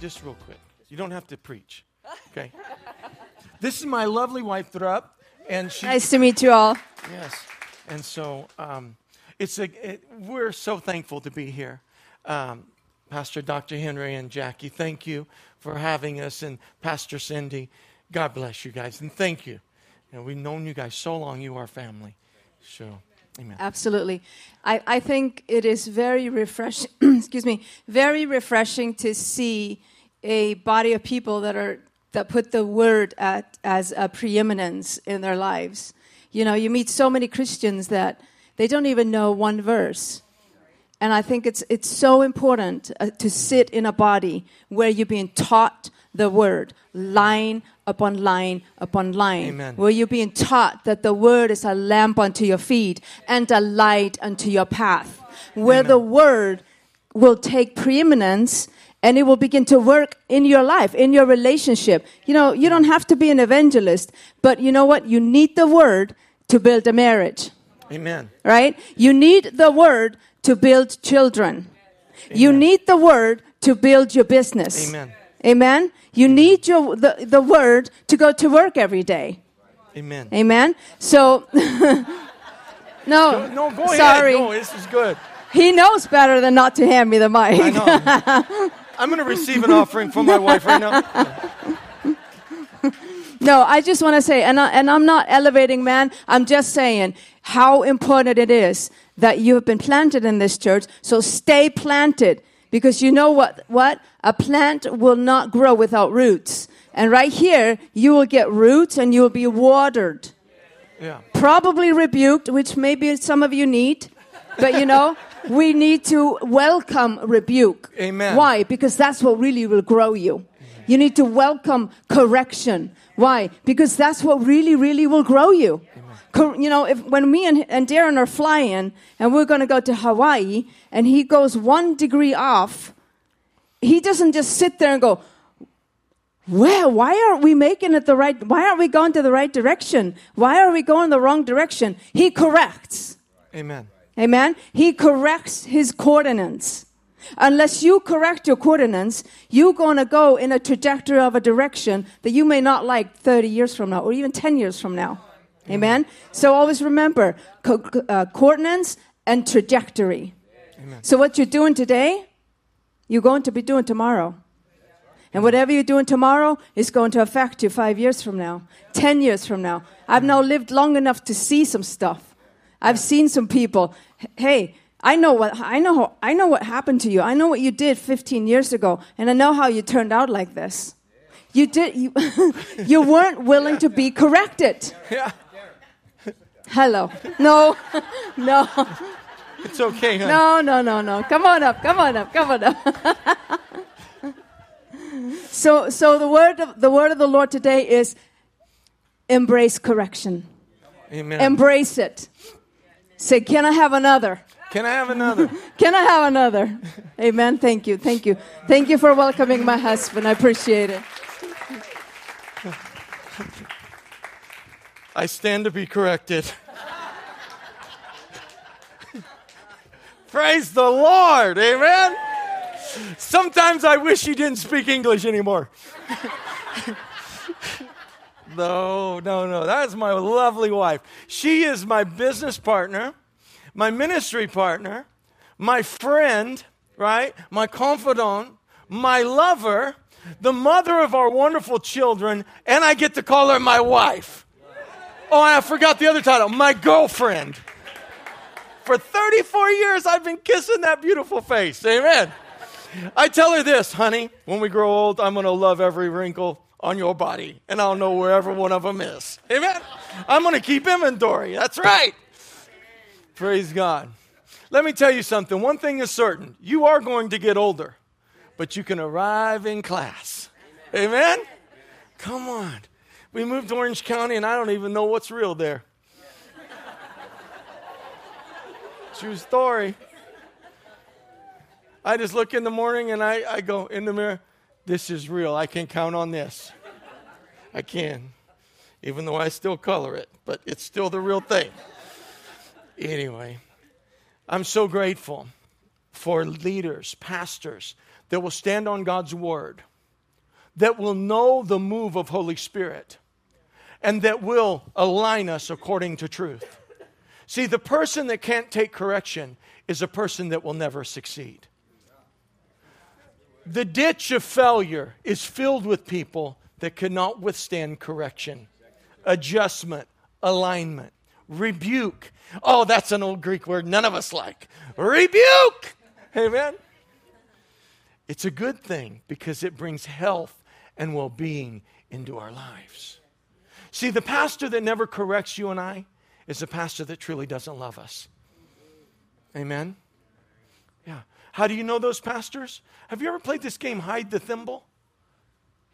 just real quick. You don't have to preach. Okay. This is my lovely wife, Drup, and she. Nice to meet you all. Yes. And so um, it's a, it, we're so thankful to be here. Um, Pastor Dr. Henry and Jackie, thank you for having us. And Pastor Cindy, God bless you guys. And thank you. you know, we've known you guys so long. You are family. So, amen. Absolutely. I, I think it is very refreshing, excuse me, very refreshing to see a body of people that are that put the word at, as a preeminence in their lives. You know, you meet so many Christians that they don't even know one verse. And I think it's, it's so important uh, to sit in a body where you're being taught the word, line upon line upon line. Amen. Where you're being taught that the word is a lamp unto your feet and a light unto your path. Where Amen. the word will take preeminence and it will begin to work in your life, in your relationship. You know, you don't have to be an evangelist, but you know what? You need the word to build a marriage, Amen. right? You need the word to build children. You need the word to build your business. Amen. Amen. You need your the, the word to go to work every day. Amen. Amen. So No. No, go ahead. Sorry. No, this is good. He knows better than not to hand me the mic. I know. I'm going to receive an offering from my wife right now. No, I just want to say, and, I, and I'm not elevating man, I'm just saying how important it is that you have been planted in this church. So stay planted because you know what, what? A plant will not grow without roots. And right here, you will get roots and you will be watered. Yeah. Probably rebuked, which maybe some of you need. But you know, we need to welcome rebuke. Amen. Why? Because that's what really will grow you. You need to welcome correction. Why? Because that's what really, really will grow you. You know, if when me and, and Darren are flying and we're going to go to Hawaii and he goes one degree off, he doesn't just sit there and go, well, why aren't we making it the right? Why aren't we going to the right direction? Why are we going the wrong direction? He corrects. Amen. Amen. He corrects his coordinates. Unless you correct your coordinates, you're going to go in a trajectory of a direction that you may not like 30 years from now or even 10 years from now. Amen. So always remember co- uh, coordinates and trajectory. Amen. So what you're doing today, you're going to be doing tomorrow. And whatever you're doing tomorrow is going to affect you five years from now, 10 years from now. I've now lived long enough to see some stuff. I've seen some people. Hey, I know what I know. I know what happened to you. I know what you did 15 years ago, and I know how you turned out like this. You did. You, you weren't willing to be corrected. Yeah. Hello. No. No. It's okay, honey. No, no, no, no. Come on up. Come on up. Come on up. so, so the word of the word of the Lord today is embrace correction. Amen. Embrace it. Say, can I have another? Can I have another? Can I have another? Amen. Thank you. Thank you. Thank you for welcoming my husband. I appreciate it. I stand to be corrected. Praise the Lord. Amen. Sometimes I wish he didn't speak English anymore. no, no, no. That's my lovely wife. She is my business partner, my ministry partner, my friend, right? My confidant, my lover, the mother of our wonderful children, and I get to call her my wife. Oh, I forgot the other title, my girlfriend. For 34 years, I've been kissing that beautiful face. Amen. I tell her this, honey, when we grow old, I'm going to love every wrinkle on your body, and I'll know where every one of them is. Amen. I'm going to keep inventory. That's right. Praise God. Let me tell you something. One thing is certain you are going to get older, but you can arrive in class. Amen. Come on. We moved to Orange County, and I don't even know what's real there. True story. I just look in the morning and I, I go in the mirror, this is real. I can count on this. I can. Even though I still color it, but it's still the real thing. Anyway, I'm so grateful for leaders, pastors that will stand on God's word, that will know the move of Holy Spirit, and that will align us according to truth. See, the person that can't take correction is a person that will never succeed. The ditch of failure is filled with people that cannot withstand correction, adjustment, alignment, rebuke. Oh, that's an old Greek word none of us like. Rebuke. Amen. It's a good thing because it brings health and well being into our lives. See, the pastor that never corrects you and I is a pastor that truly doesn't love us. Amen? Yeah. How do you know those pastors? Have you ever played this game, Hide the Thimble?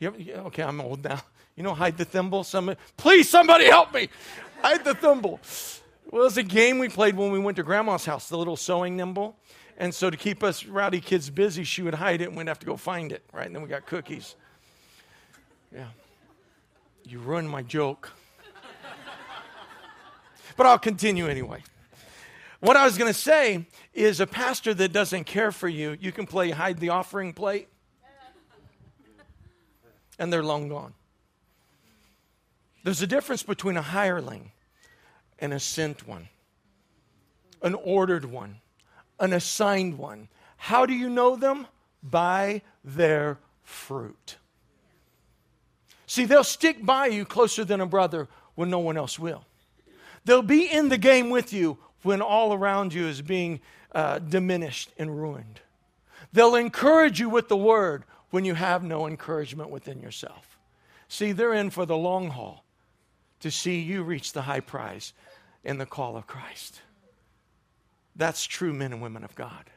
You ever, okay, I'm old now. You know, Hide the Thimble? Somebody, please, somebody help me. Hide the Thimble. Well, it was a game we played when we went to grandma's house, the little sewing nimble. And so to keep us rowdy kids busy, she would hide it and we'd have to go find it, right? And then we got cookies. Yeah. You ruined my joke. but I'll continue anyway. What I was going to say is a pastor that doesn't care for you, you can play hide the offering plate, and they're long gone. There's a difference between a hireling and a sent one, an ordered one an assigned one. How do you know them? By their fruit. See, they'll stick by you closer than a brother when no one else will. They'll be in the game with you when all around you is being uh, diminished and ruined. They'll encourage you with the word when you have no encouragement within yourself. See, they're in for the long haul to see you reach the high prize in the call of Christ. That's true men and women of God.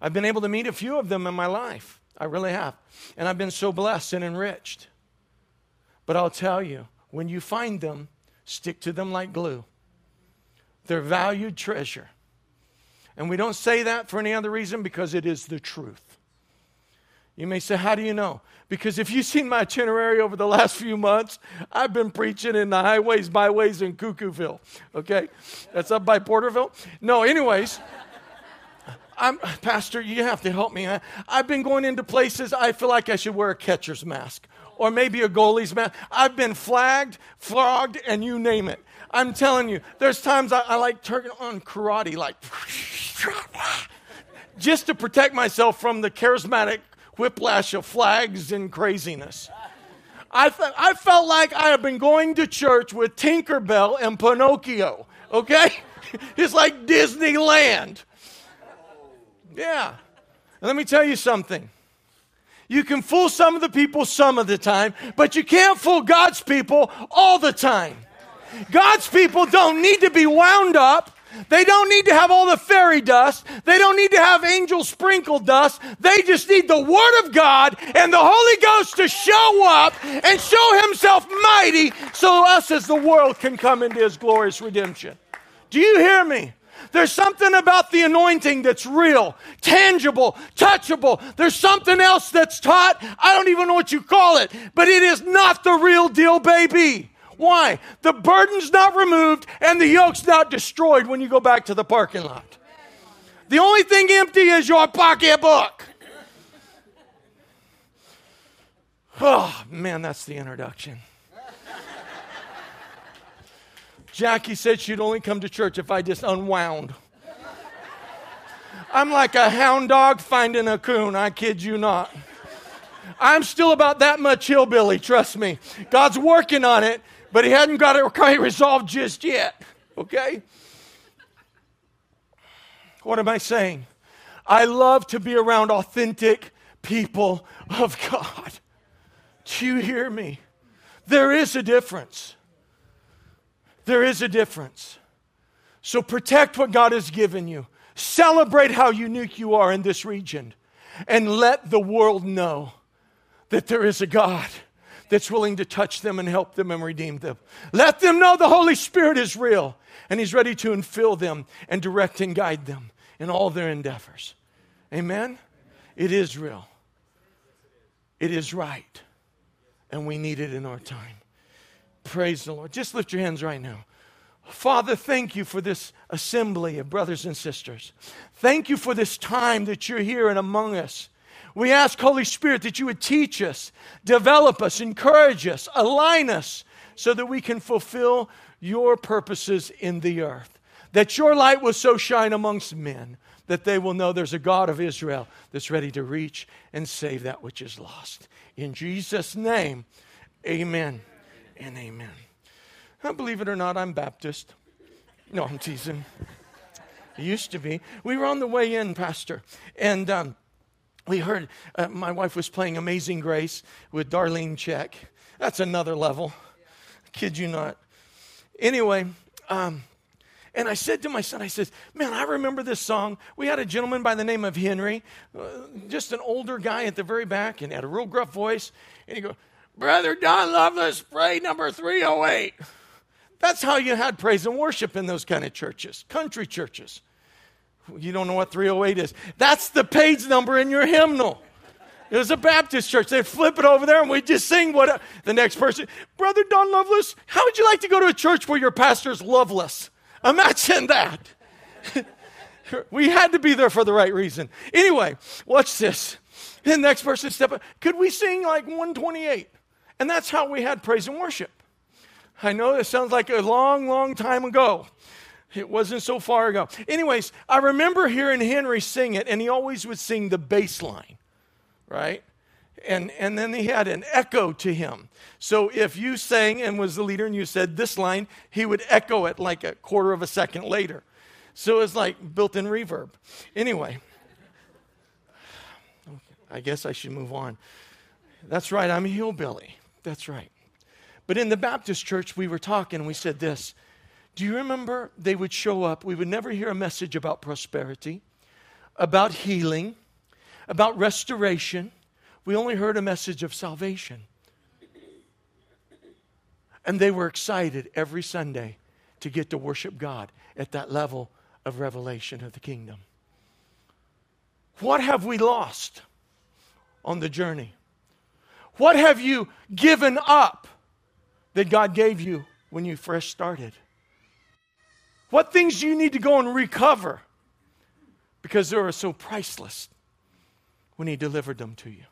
I've been able to meet a few of them in my life. I really have. And I've been so blessed and enriched. But I'll tell you, when you find them, stick to them like glue. They're valued treasure. And we don't say that for any other reason because it is the truth. You may say, How do you know? Because if you've seen my itinerary over the last few months, I've been preaching in the highways, byways, in Cuckooville. Okay? That's up by Porterville. No, anyways. I'm, Pastor, you have to help me. I, I've been going into places I feel like I should wear a catcher's mask or maybe a goalie's mask. I've been flagged, flogged, and you name it. I'm telling you, there's times I, I like turning on karate, like just to protect myself from the charismatic whiplash of flags and craziness. I, th- I felt like I had been going to church with Tinkerbell and Pinocchio, okay? it's like Disneyland. Yeah. And let me tell you something. You can fool some of the people some of the time, but you can't fool God's people all the time. God's people don't need to be wound up they don't need to have all the fairy dust. They don't need to have angel sprinkled dust. They just need the Word of God and the Holy Ghost to show up and show Himself mighty so us as the world can come into His glorious redemption. Do you hear me? There's something about the anointing that's real, tangible, touchable. There's something else that's taught. I don't even know what you call it, but it is not the real deal, baby. Why? The burden's not removed and the yoke's not destroyed when you go back to the parking lot. The only thing empty is your pocketbook. Oh, man, that's the introduction. Jackie said she'd only come to church if I just unwound. I'm like a hound dog finding a coon, I kid you not. I'm still about that much hillbilly, trust me. God's working on it, but he hadn't got it resolved just yet. Okay? What am I saying? I love to be around authentic people of God. Do you hear me? There is a difference. There is a difference. So protect what God has given you. Celebrate how unique you are in this region. And let the world know that there is a God that's willing to touch them and help them and redeem them. Let them know the Holy Spirit is real and He's ready to infill them and direct and guide them in all their endeavors. Amen? It is real, it is right, and we need it in our time. Praise the Lord. Just lift your hands right now. Father, thank you for this assembly of brothers and sisters. Thank you for this time that you're here and among us. We ask, Holy Spirit, that you would teach us, develop us, encourage us, align us so that we can fulfill your purposes in the earth. That your light will so shine amongst men that they will know there's a God of Israel that's ready to reach and save that which is lost. In Jesus' name, amen and amen. I believe it or not, I'm Baptist. No, I'm teasing. It used to be. We were on the way in, Pastor, and um, we heard uh, my wife was playing Amazing Grace with Darlene Zschech. That's another level. Kid you not. Anyway, um, and I said to my son, I said, Man, I remember this song. We had a gentleman by the name of Henry, uh, just an older guy at the very back, and had a real gruff voice. And he go, Brother Don Lovelace, pray number 308. That's how you had praise and worship in those kind of churches, country churches. You don't know what 308 is. That's the page number in your hymnal. It was a Baptist church. They'd flip it over there and we'd just sing what the next person, Brother Don Lovelace, how would you like to go to a church where your pastor's loveless? Imagine that. we had to be there for the right reason. Anyway, watch this. The next person step up. Could we sing like 128? And that's how we had praise and worship. I know this sounds like a long, long time ago. It wasn't so far ago. Anyways, I remember hearing Henry sing it, and he always would sing the bass line, right? And, and then he had an echo to him. So if you sang and was the leader and you said this line, he would echo it like a quarter of a second later. So it's like built in reverb. Anyway, I guess I should move on. That's right, I'm a hillbilly. That's right. But in the Baptist church, we were talking, we said this. Do you remember they would show up? We would never hear a message about prosperity, about healing, about restoration. We only heard a message of salvation. And they were excited every Sunday to get to worship God at that level of revelation of the kingdom. What have we lost on the journey? What have you given up that God gave you when you first started? What things do you need to go and recover? Because they are so priceless when He delivered them to you.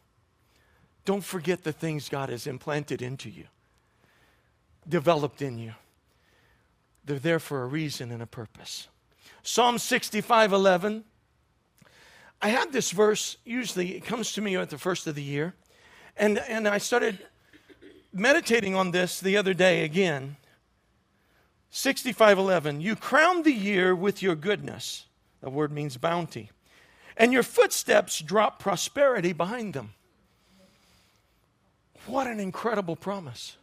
Don't forget the things God has implanted into you, developed in you. They're there for a reason and a purpose. Psalm 65 11. I had this verse, usually it comes to me at the first of the year. And, and I started meditating on this the other day again. 6511, you crown the year with your goodness. The word means bounty. And your footsteps drop prosperity behind them. What an incredible promise.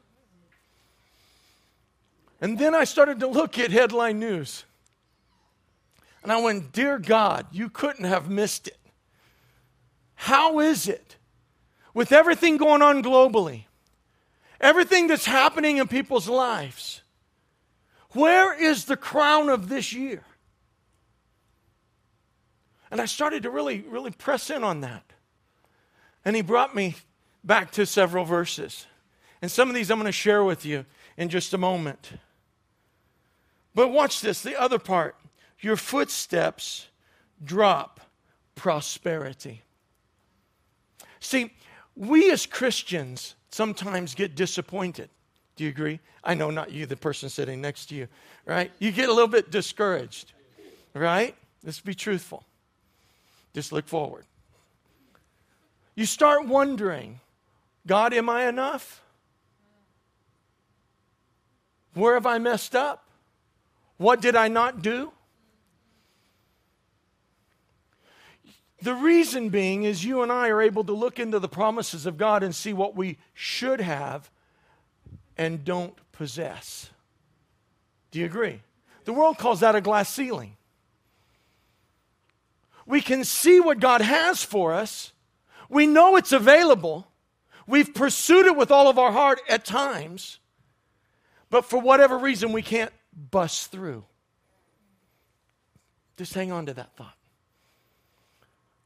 And then I started to look at headline news. And I went, Dear God, you couldn't have missed it. How is it, with everything going on globally, everything that's happening in people's lives. Where is the crown of this year? And I started to really, really press in on that. And he brought me back to several verses. And some of these I'm going to share with you in just a moment. But watch this the other part. Your footsteps drop prosperity. See, we as Christians sometimes get disappointed. Do you agree? I know not you, the person sitting next to you, right? You get a little bit discouraged, right? Let's be truthful. Just look forward. You start wondering God, am I enough? Where have I messed up? What did I not do? The reason being is you and I are able to look into the promises of God and see what we should have and don't possess. Do you agree? The world calls that a glass ceiling. We can see what God has for us, we know it's available, we've pursued it with all of our heart at times, but for whatever reason, we can't bust through. Just hang on to that thought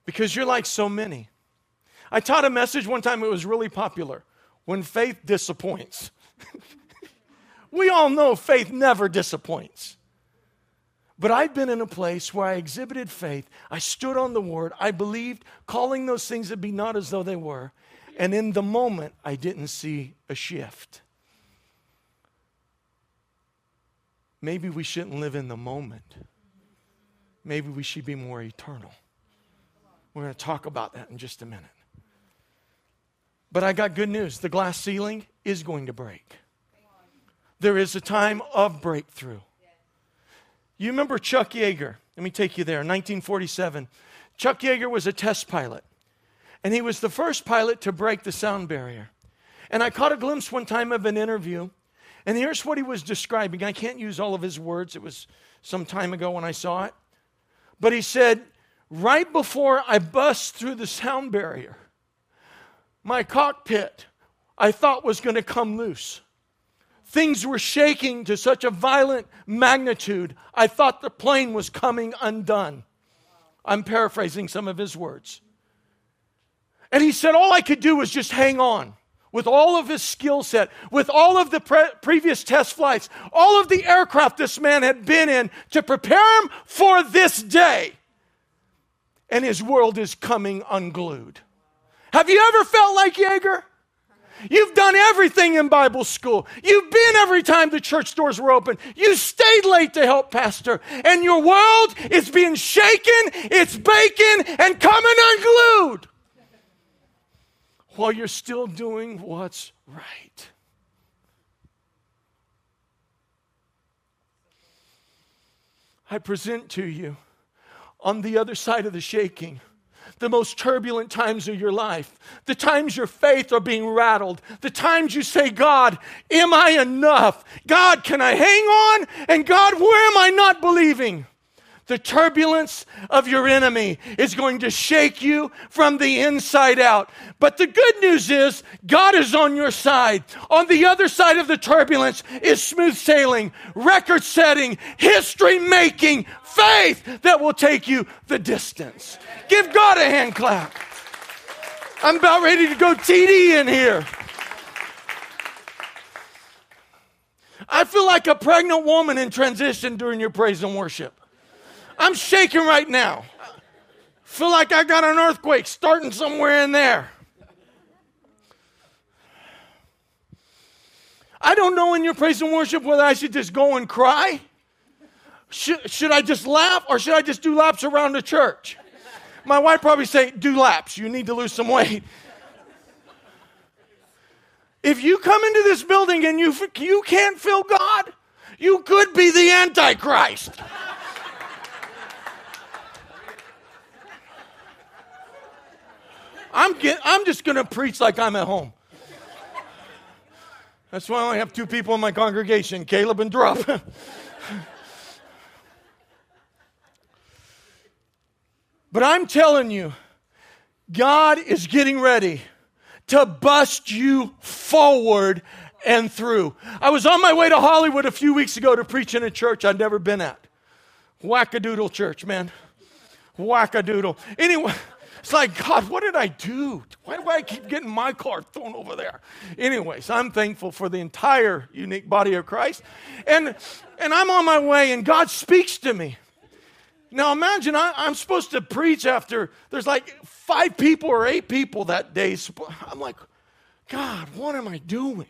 because you're like so many. I taught a message one time, it was really popular when faith disappoints. we all know faith never disappoints. But I've been in a place where I exhibited faith. I stood on the word. I believed, calling those things that be not as though they were. And in the moment, I didn't see a shift. Maybe we shouldn't live in the moment. Maybe we should be more eternal. We're going to talk about that in just a minute. But I got good news the glass ceiling is going to break. There is a time of breakthrough. You remember Chuck Yeager? Let me take you there. 1947. Chuck Yeager was a test pilot, and he was the first pilot to break the sound barrier. And I caught a glimpse one time of an interview, and here's what he was describing. I can't use all of his words, it was some time ago when I saw it. But he said, Right before I bust through the sound barrier, my cockpit I thought was going to come loose. Things were shaking to such a violent magnitude, I thought the plane was coming undone. I'm paraphrasing some of his words. And he said, All I could do was just hang on with all of his skill set, with all of the pre- previous test flights, all of the aircraft this man had been in to prepare him for this day. And his world is coming unglued. Have you ever felt like Yeager? You've done everything in Bible school. You've been every time the church doors were open. You stayed late to help pastor. And your world is being shaken, it's baking, and coming unglued while you're still doing what's right. I present to you on the other side of the shaking the most turbulent times of your life, the times your faith are being rattled, the times you say, God, am I enough? God, can I hang on? And God, where am I not believing? The turbulence of your enemy is going to shake you from the inside out. But the good news is God is on your side. On the other side of the turbulence is smooth sailing, record setting, history making faith that will take you the distance. Give God a hand clap. I'm about ready to go TD in here. I feel like a pregnant woman in transition during your praise and worship. I'm shaking right now. Feel like I got an earthquake starting somewhere in there. I don't know in your praise and worship whether I should just go and cry. Should, should I just laugh or should I just do laps around the church? My wife probably say, do laps. You need to lose some weight. If you come into this building and you, you can't feel God, you could be the Antichrist. I'm, get, I'm just going to preach like I'm at home. That's why I only have two people in my congregation Caleb and Drop. but I'm telling you, God is getting ready to bust you forward and through. I was on my way to Hollywood a few weeks ago to preach in a church I'd never been at. Wackadoodle church, man. Wackadoodle. Anyway. It's like, God, what did I do? Why do I keep getting my car thrown over there? Anyways, I'm thankful for the entire unique body of Christ. And, and I'm on my way, and God speaks to me. Now imagine I, am supposed to preach after there's like five people or eight people that day. I'm like, God, what am I doing?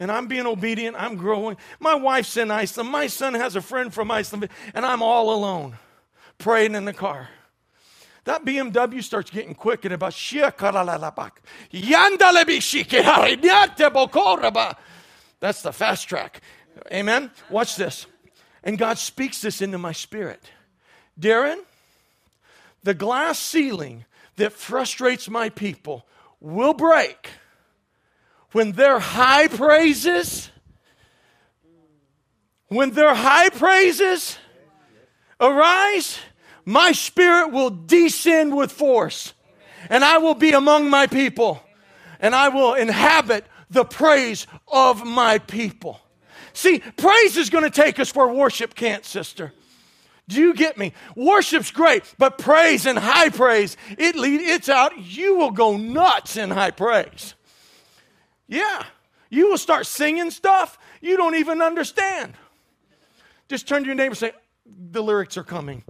And I'm being obedient. I'm growing. My wife's in Iceland. My son has a friend from Iceland, and I'm all alone, praying in the car that BMW starts getting quick and about that's the fast track. Amen. Watch this. And God speaks this into my spirit. Darren, the glass ceiling that frustrates my people will break when their high praises, when their high praises arise my spirit will descend with force, and I will be among my people, and I will inhabit the praise of my people. See, praise is going to take us where worship can't, sister. Do you get me? Worship's great, but praise and high praise, it lead, it's out. You will go nuts in high praise. Yeah. You will start singing stuff you don't even understand. Just turn to your neighbor and say, the lyrics are coming.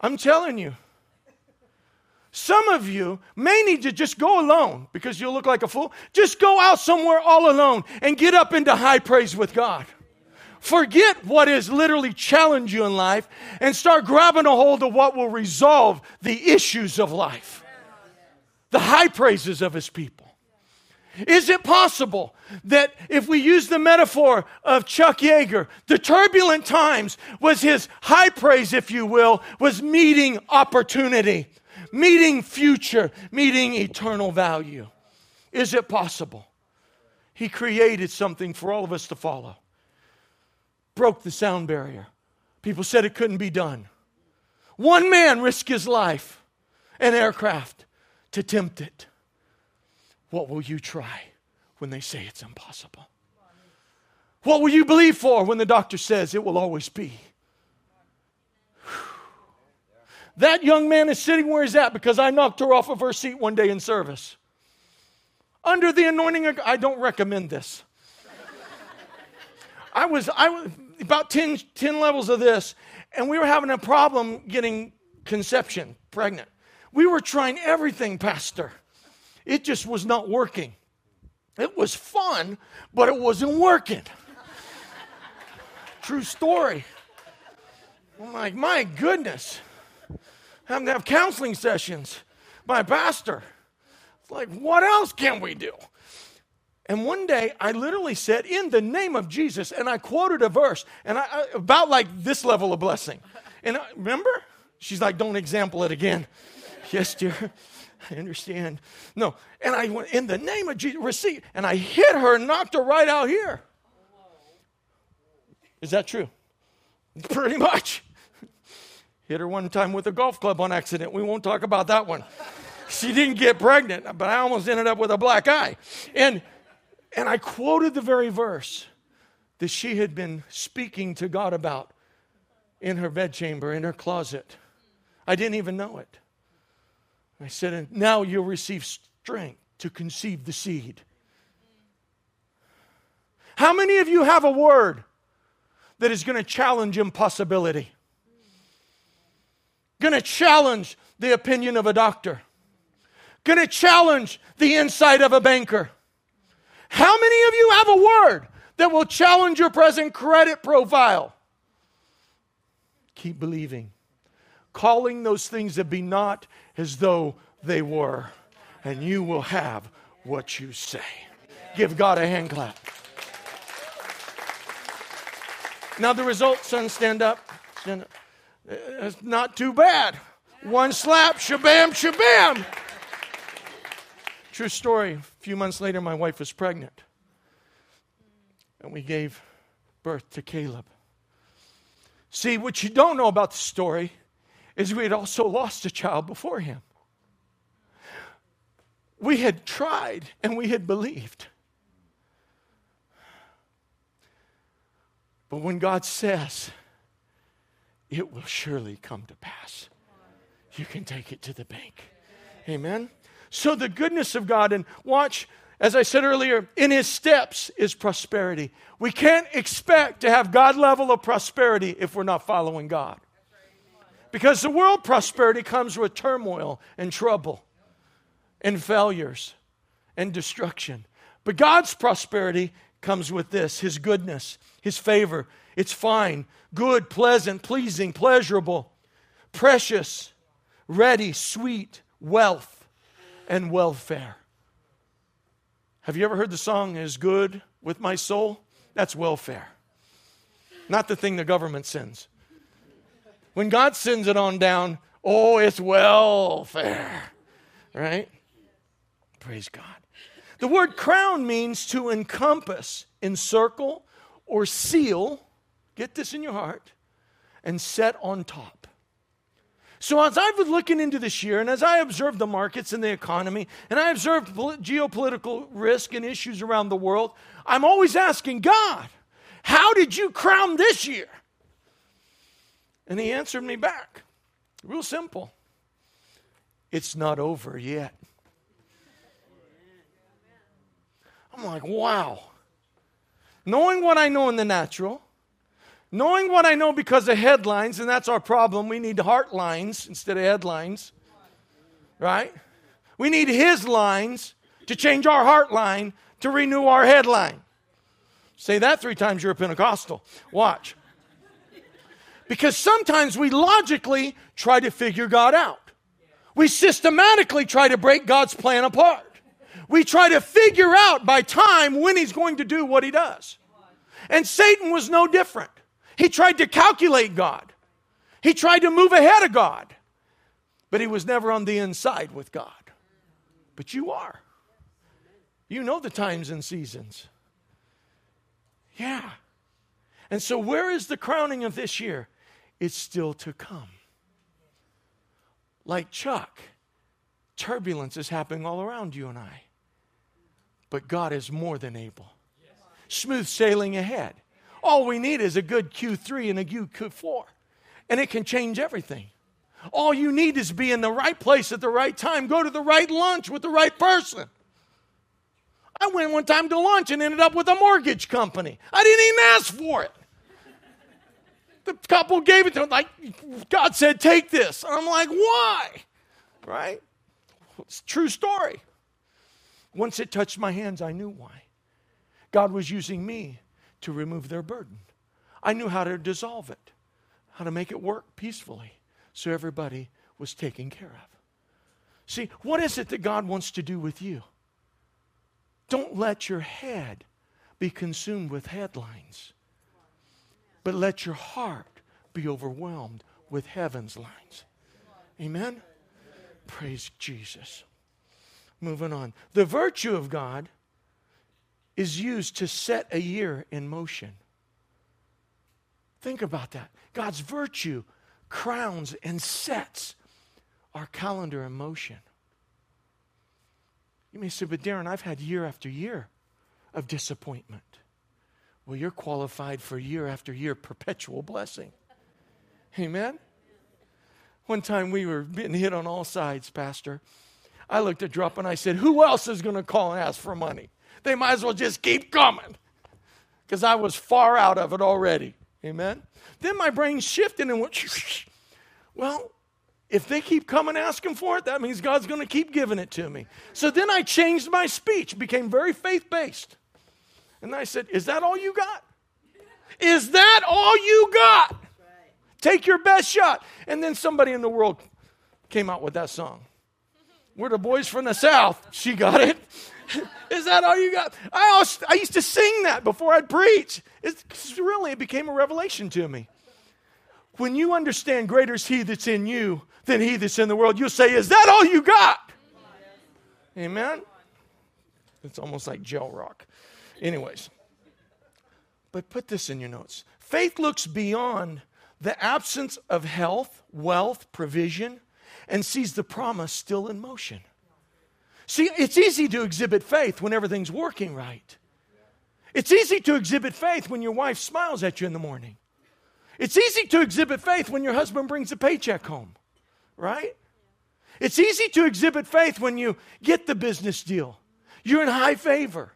I'm telling you. Some of you may need to just go alone because you'll look like a fool. Just go out somewhere all alone and get up into high praise with God. Forget what has literally challenged you in life and start grabbing a hold of what will resolve the issues of life. The high praises of His people. Is it possible that if we use the metaphor of Chuck Yeager, the turbulent times was his high praise, if you will, was meeting opportunity, meeting future, meeting eternal value? Is it possible? He created something for all of us to follow, broke the sound barrier. People said it couldn't be done. One man risked his life, an aircraft, to tempt it. What will you try when they say it's impossible? What will you believe for when the doctor says it will always be? That young man is sitting where he's at because I knocked her off of her seat one day in service. Under the anointing of I don't recommend this. I was I was about 10, 10 levels of this, and we were having a problem getting conception, pregnant. We were trying everything, Pastor. It just was not working. It was fun, but it wasn't working. True story. I'm like, my goodness. I Having to have counseling sessions. My pastor. It's like, what else can we do? And one day I literally said, in the name of Jesus, and I quoted a verse, and I, about like this level of blessing. And I, remember? She's like, don't example it again. yes, dear. I understand. No. And I went, in the name of Jesus, receive. And I hit her and knocked her right out here. Is that true? Pretty much. Hit her one time with a golf club on accident. We won't talk about that one. She didn't get pregnant, but I almost ended up with a black eye. And, and I quoted the very verse that she had been speaking to God about in her bedchamber, in her closet. I didn't even know it. I said, and now you'll receive strength to conceive the seed. How many of you have a word that is going to challenge impossibility? Going to challenge the opinion of a doctor? Going to challenge the insight of a banker? How many of you have a word that will challenge your present credit profile? Keep believing calling those things that be not as though they were, and you will have what you say. Give God a hand clap. Now, the result, son, stand up. Stand up. It's not too bad. One slap, shabam, shabam. True story. A few months later, my wife was pregnant. And we gave birth to Caleb. See, what you don't know about the story is we had also lost a child before him. We had tried and we had believed. But when God says, it will surely come to pass, you can take it to the bank. Amen? So, the goodness of God, and watch, as I said earlier, in his steps is prosperity. We can't expect to have God level of prosperity if we're not following God. Because the world prosperity comes with turmoil and trouble and failures and destruction. But God's prosperity comes with this His goodness, His favor. It's fine, good, pleasant, pleasing, pleasurable, precious, ready, sweet, wealth, and welfare. Have you ever heard the song, Is Good with My Soul? That's welfare, not the thing the government sends. When God sends it on down, oh, it's welfare, right? Praise God. The word crown means to encompass, encircle, or seal. Get this in your heart and set on top. So, as I was looking into this year, and as I observed the markets and the economy, and I observed geopolitical risk and issues around the world, I'm always asking God, how did you crown this year? And he answered me back. Real simple. It's not over yet. I'm like, wow. Knowing what I know in the natural, Knowing what I know because of headlines, and that's our problem. We need heart lines instead of headlines. Right? We need his lines to change our heart line to renew our headline. Say that three times, you're a Pentecostal. Watch. Because sometimes we logically try to figure God out. We systematically try to break God's plan apart. We try to figure out by time when He's going to do what He does. And Satan was no different. He tried to calculate God, he tried to move ahead of God, but he was never on the inside with God. But you are. You know the times and seasons. Yeah. And so, where is the crowning of this year? It's still to come. Like Chuck, turbulence is happening all around you and I. But God is more than able. Smooth sailing ahead. All we need is a good Q3 and a good Q4, and it can change everything. All you need is be in the right place at the right time, go to the right lunch with the right person. I went one time to lunch and ended up with a mortgage company. I didn't even ask for it. The couple gave it to him. like, God said, take this. And I'm like, why? Right? It's true story. Once it touched my hands, I knew why. God was using me to remove their burden. I knew how to dissolve it, how to make it work peacefully so everybody was taken care of. See, what is it that God wants to do with you? Don't let your head be consumed with headlines, but let your heart be overwhelmed with heaven's lines. Amen? Praise Jesus. Moving on. The virtue of God is used to set a year in motion. Think about that. God's virtue crowns and sets our calendar in motion. You may say, but Darren, I've had year after year of disappointment. Well, you're qualified for year after year perpetual blessing. Amen? One time we were being hit on all sides, Pastor. I looked at Drop and I said, Who else is going to call and ask for money? They might as well just keep coming because I was far out of it already. Amen. Then my brain shifted and went, well, if they keep coming asking for it, that means God's going to keep giving it to me. So then I changed my speech, became very faith based. And I said, Is that all you got? Is that all you got? Take your best shot. And then somebody in the world came out with that song. We're the boys from the South. She got it. Is that all you got? I, I used to sing that before I'd preach. It's really, it became a revelation to me. When you understand greater is He that's in you than He that's in the world, you'll say, Is that all you got? Amen? It's almost like gel rock. Anyways, but put this in your notes. Faith looks beyond the absence of health, wealth, provision, and sees the promise still in motion. See, it's easy to exhibit faith when everything's working right. It's easy to exhibit faith when your wife smiles at you in the morning. It's easy to exhibit faith when your husband brings a paycheck home, right? It's easy to exhibit faith when you get the business deal. You're in high favor.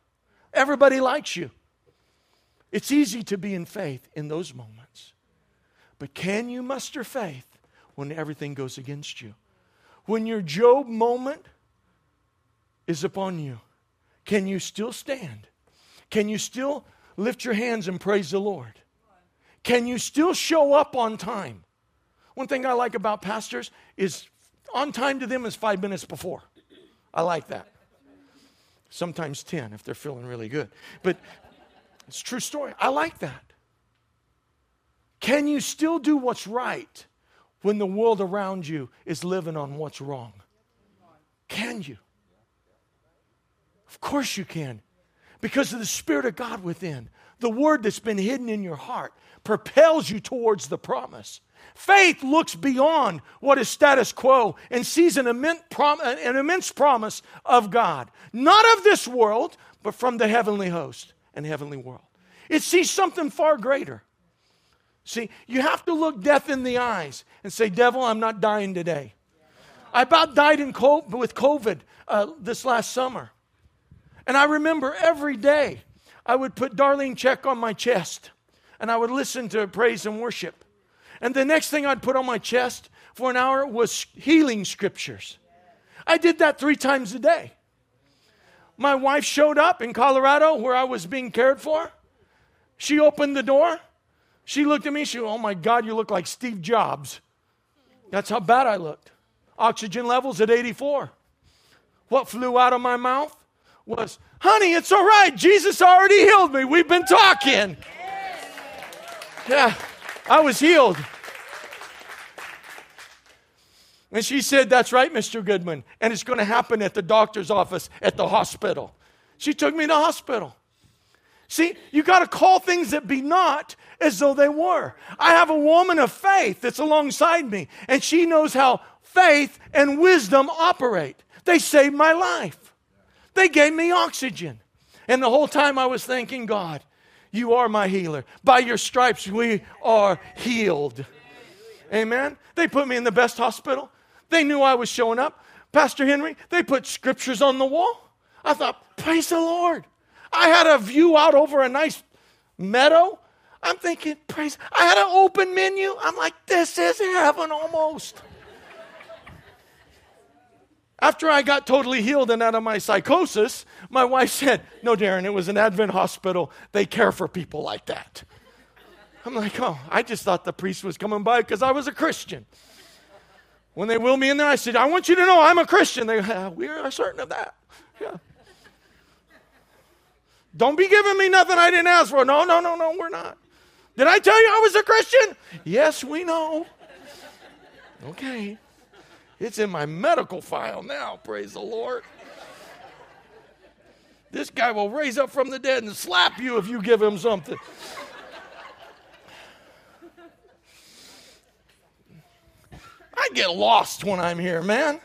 Everybody likes you. It's easy to be in faith in those moments. But can you muster faith when everything goes against you? When your Job moment is upon you, can you still stand? Can you still lift your hands and praise the Lord? Can you still show up on time? One thing I like about pastors is on time to them is five minutes before. I like that. Sometimes 10 if they're feeling really good. But it's true story. I like that. Can you still do what's right when the world around you is living on what's wrong? Can you? Of course you can. Because of the Spirit of God within. The word that's been hidden in your heart propels you towards the promise. Faith looks beyond what is status quo and sees an immense, prom- an immense promise of God. Not of this world, but from the heavenly host and heavenly world. It sees something far greater. See, you have to look death in the eyes and say, Devil, I'm not dying today. I about died in with COVID uh, this last summer. And I remember every day I would put Darlene Zschech on my chest and I would listen to praise and worship. And the next thing I'd put on my chest for an hour was healing scriptures. I did that three times a day. My wife showed up in Colorado where I was being cared for. She opened the door. She looked at me. She, oh my God, you look like Steve Jobs. That's how bad I looked. Oxygen levels at 84. What flew out of my mouth was, honey, it's all right. Jesus already healed me. We've been talking. Yeah, I was healed. And she said, That's right, Mr. Goodman. And it's going to happen at the doctor's office at the hospital. She took me to hospital. See, you got to call things that be not as though they were. I have a woman of faith that's alongside me, and she knows how faith and wisdom operate. They saved my life, they gave me oxygen. And the whole time I was thanking God, you are my healer. By your stripes, we are healed. Amen. They put me in the best hospital. They knew I was showing up. Pastor Henry, they put scriptures on the wall. I thought, praise the Lord. I had a view out over a nice meadow. I'm thinking, praise. I had an open menu. I'm like, this is heaven almost. After I got totally healed and out of my psychosis, my wife said, No, Darren, it was an Advent hospital. They care for people like that. I'm like, Oh, I just thought the priest was coming by because I was a Christian. When they wheeled me in there, I said, I want you to know I'm a Christian. They go, We are certain of that. Yeah. Don't be giving me nothing I didn't ask for. No, no, no, no, we're not. Did I tell you I was a Christian? Yes, we know. Okay. It's in my medical file now, praise the Lord. This guy will raise up from the dead and slap you if you give him something. I get lost when I'm here, man.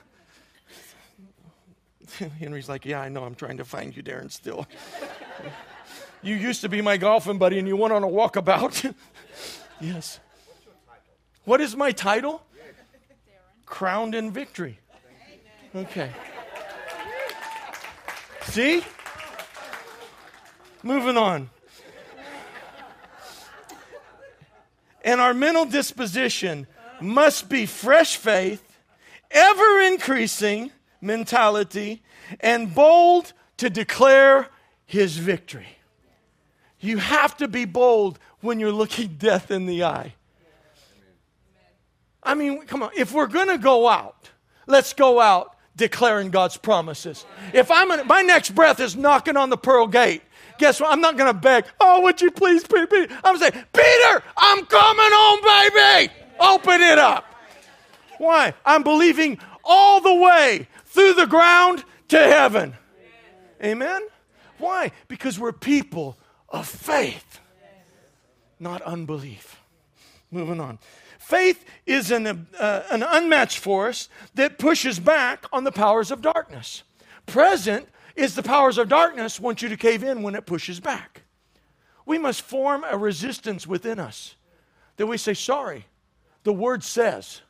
Henry's like, Yeah, I know. I'm trying to find you, Darren, still. you used to be my golfing buddy and you went on a walkabout. yes. What is my title? Crowned in victory. Okay. See? Moving on. And our mental disposition must be fresh faith, ever increasing mentality, and bold to declare his victory. You have to be bold when you're looking death in the eye. I mean, come on, if we're going to go out, let's go out declaring God's promises. If I'm in, my next breath is knocking on the pearl gate, guess what? I'm not going to beg, oh, would you please, Peter? I'm saying, Peter, I'm coming home, baby. Open it up. Why? I'm believing all the way through the ground to heaven. Amen? Why? Because we're people of faith, not unbelief. Moving on. Faith is an, uh, an unmatched force that pushes back on the powers of darkness. Present is the powers of darkness want you to cave in when it pushes back. We must form a resistance within us that we say, sorry, the word says.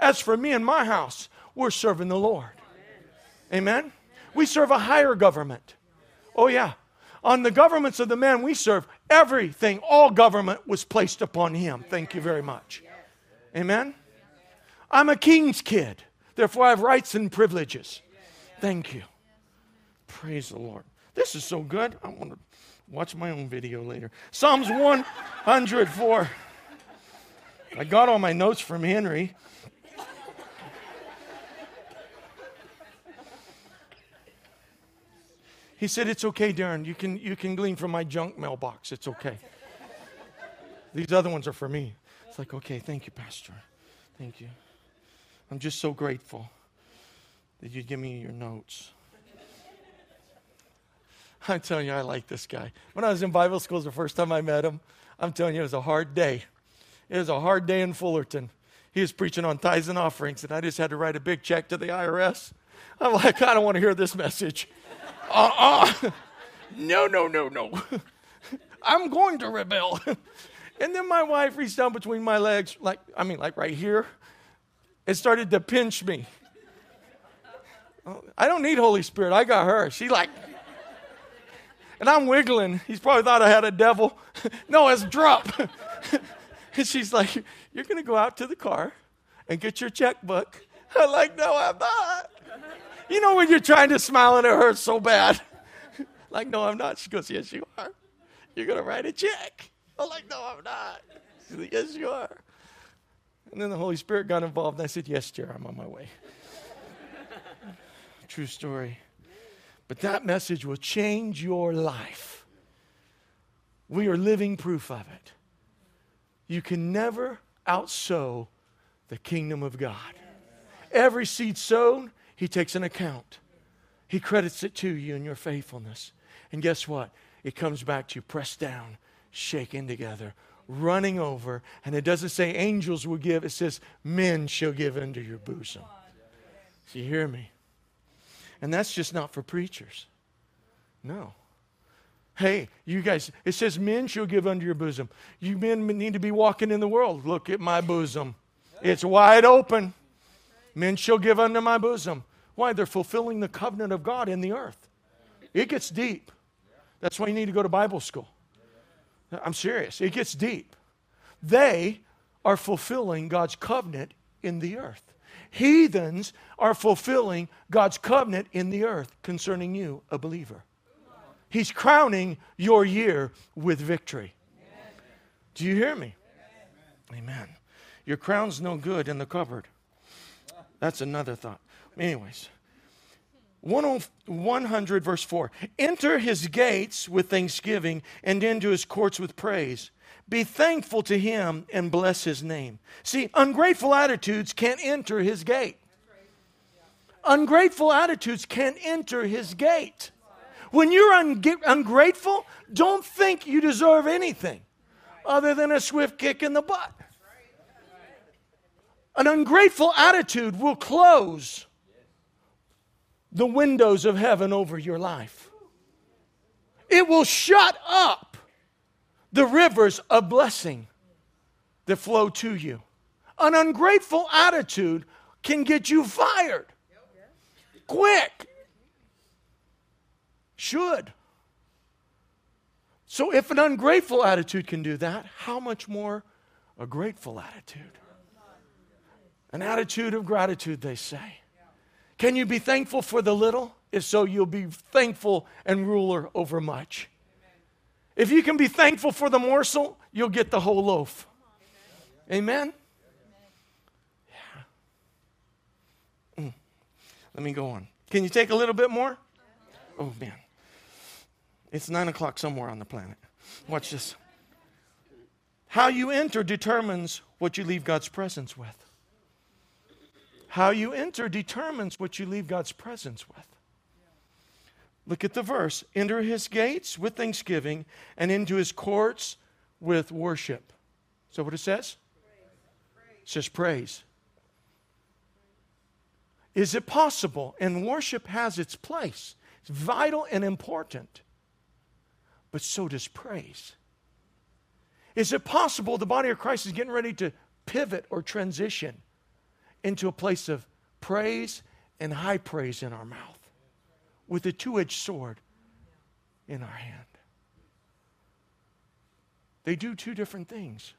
As for me and my house, we're serving the Lord. Amen? We serve a higher government. Oh, yeah. On the governments of the man we serve, everything, all government was placed upon him. Thank you very much. Amen? I'm a king's kid. Therefore, I have rights and privileges. Thank you. Praise the Lord. This is so good. I want to watch my own video later. Psalms 104. I got all my notes from Henry. He said, It's okay, Darren. You can, you can glean from my junk mailbox. It's okay. These other ones are for me. It's like, okay, thank you, Pastor. Thank you. I'm just so grateful that you give me your notes. I'm telling you, I like this guy. When I was in Bible school, the first time I met him, I'm telling you, it was a hard day. It was a hard day in Fullerton. He was preaching on tithes and offerings, and I just had to write a big check to the IRS. I'm like, I don't want to hear this message. Uh uh-uh. uh No, no, no, no. I'm going to rebel. And then my wife reached down between my legs, like, I mean, like right here, and started to pinch me. I don't need Holy Spirit. I got her. She like, And I'm wiggling. He's probably thought I had a devil. no, it's drop. and she's like, You're going to go out to the car and get your checkbook. I'm like, No, I'm not. You know when you're trying to smile and it hurts so bad? like, No, I'm not. She goes, Yes, you are. You're going to write a check. I'm like, No, I'm not. Like, Yes, you are. And then the Holy Spirit got involved, and I said, Yes, dear, I'm on my way. True story. But that message will change your life. We are living proof of it. You can never outsow the kingdom of God. Every seed sown, He takes an account. He credits it to you in your faithfulness. And guess what? It comes back to you pressed down, shaken together, running over. And it doesn't say angels will give, it says men shall give into your bosom. Do you hear me? And that's just not for preachers. No. Hey, you guys, it says men shall give under your bosom. You men need to be walking in the world. Look at my bosom. It's wide open. Men shall give under my bosom. Why? They're fulfilling the covenant of God in the earth. It gets deep. That's why you need to go to Bible school. I'm serious. It gets deep. They are fulfilling God's covenant in the earth. Heathens are fulfilling God's covenant in the earth concerning you, a believer. He's crowning your year with victory. Do you hear me? Amen. Your crown's no good in the cupboard. That's another thought. Anyways, 100 verse 4 Enter his gates with thanksgiving and into his courts with praise. Be thankful to him and bless his name. See, ungrateful attitudes can't enter his gate. Ungrateful attitudes can't enter his gate. When you're un- ungrateful, don't think you deserve anything other than a swift kick in the butt. An ungrateful attitude will close the windows of heaven over your life. It will shut up the rivers of blessing that flow to you. An ungrateful attitude can get you fired quick. Should. So, if an ungrateful attitude can do that, how much more a grateful attitude? An attitude of gratitude, they say. Can you be thankful for the little? If so, you'll be thankful and ruler over much. If you can be thankful for the morsel, you'll get the whole loaf. Amen? Yeah. Mm. Let me go on. Can you take a little bit more? Oh, man. It's nine o'clock somewhere on the planet. Watch this. How you enter determines what you leave God's presence with. How you enter determines what you leave God's presence with. Look at the verse enter his gates with thanksgiving and into his courts with worship. So, what it says? It says praise. Is it possible? And worship has its place, it's vital and important. But so does praise. Is it possible the body of Christ is getting ready to pivot or transition into a place of praise and high praise in our mouth with a two edged sword in our hand. They do two different things,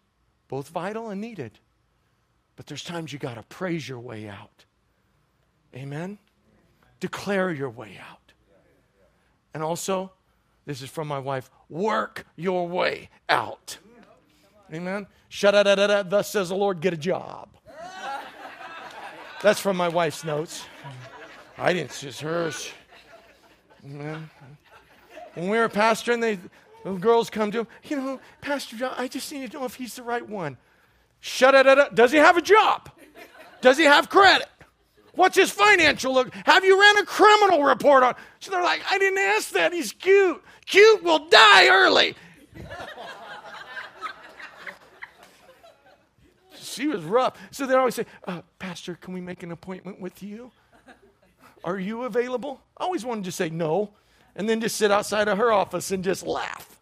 both vital and needed. But there's times you got to praise your way out. Amen? Declare your way out. And also, this is from my wife work your way out. Amen? Shut up, thus says the Lord, get a job. That's from my wife's notes. I didn't, it's just hers. When we were pastoring, they, the girls come to him, you know, Pastor John, I just need to know if he's the right one. Shut it, does he have a job? Does he have credit? What's his financial look? Have you ran a criminal report on? So they're like, I didn't ask that. He's cute. Cute will die early. She was rough. So they always say, uh, Pastor, can we make an appointment with you? Are you available? I always wanted to say no and then just sit outside of her office and just laugh.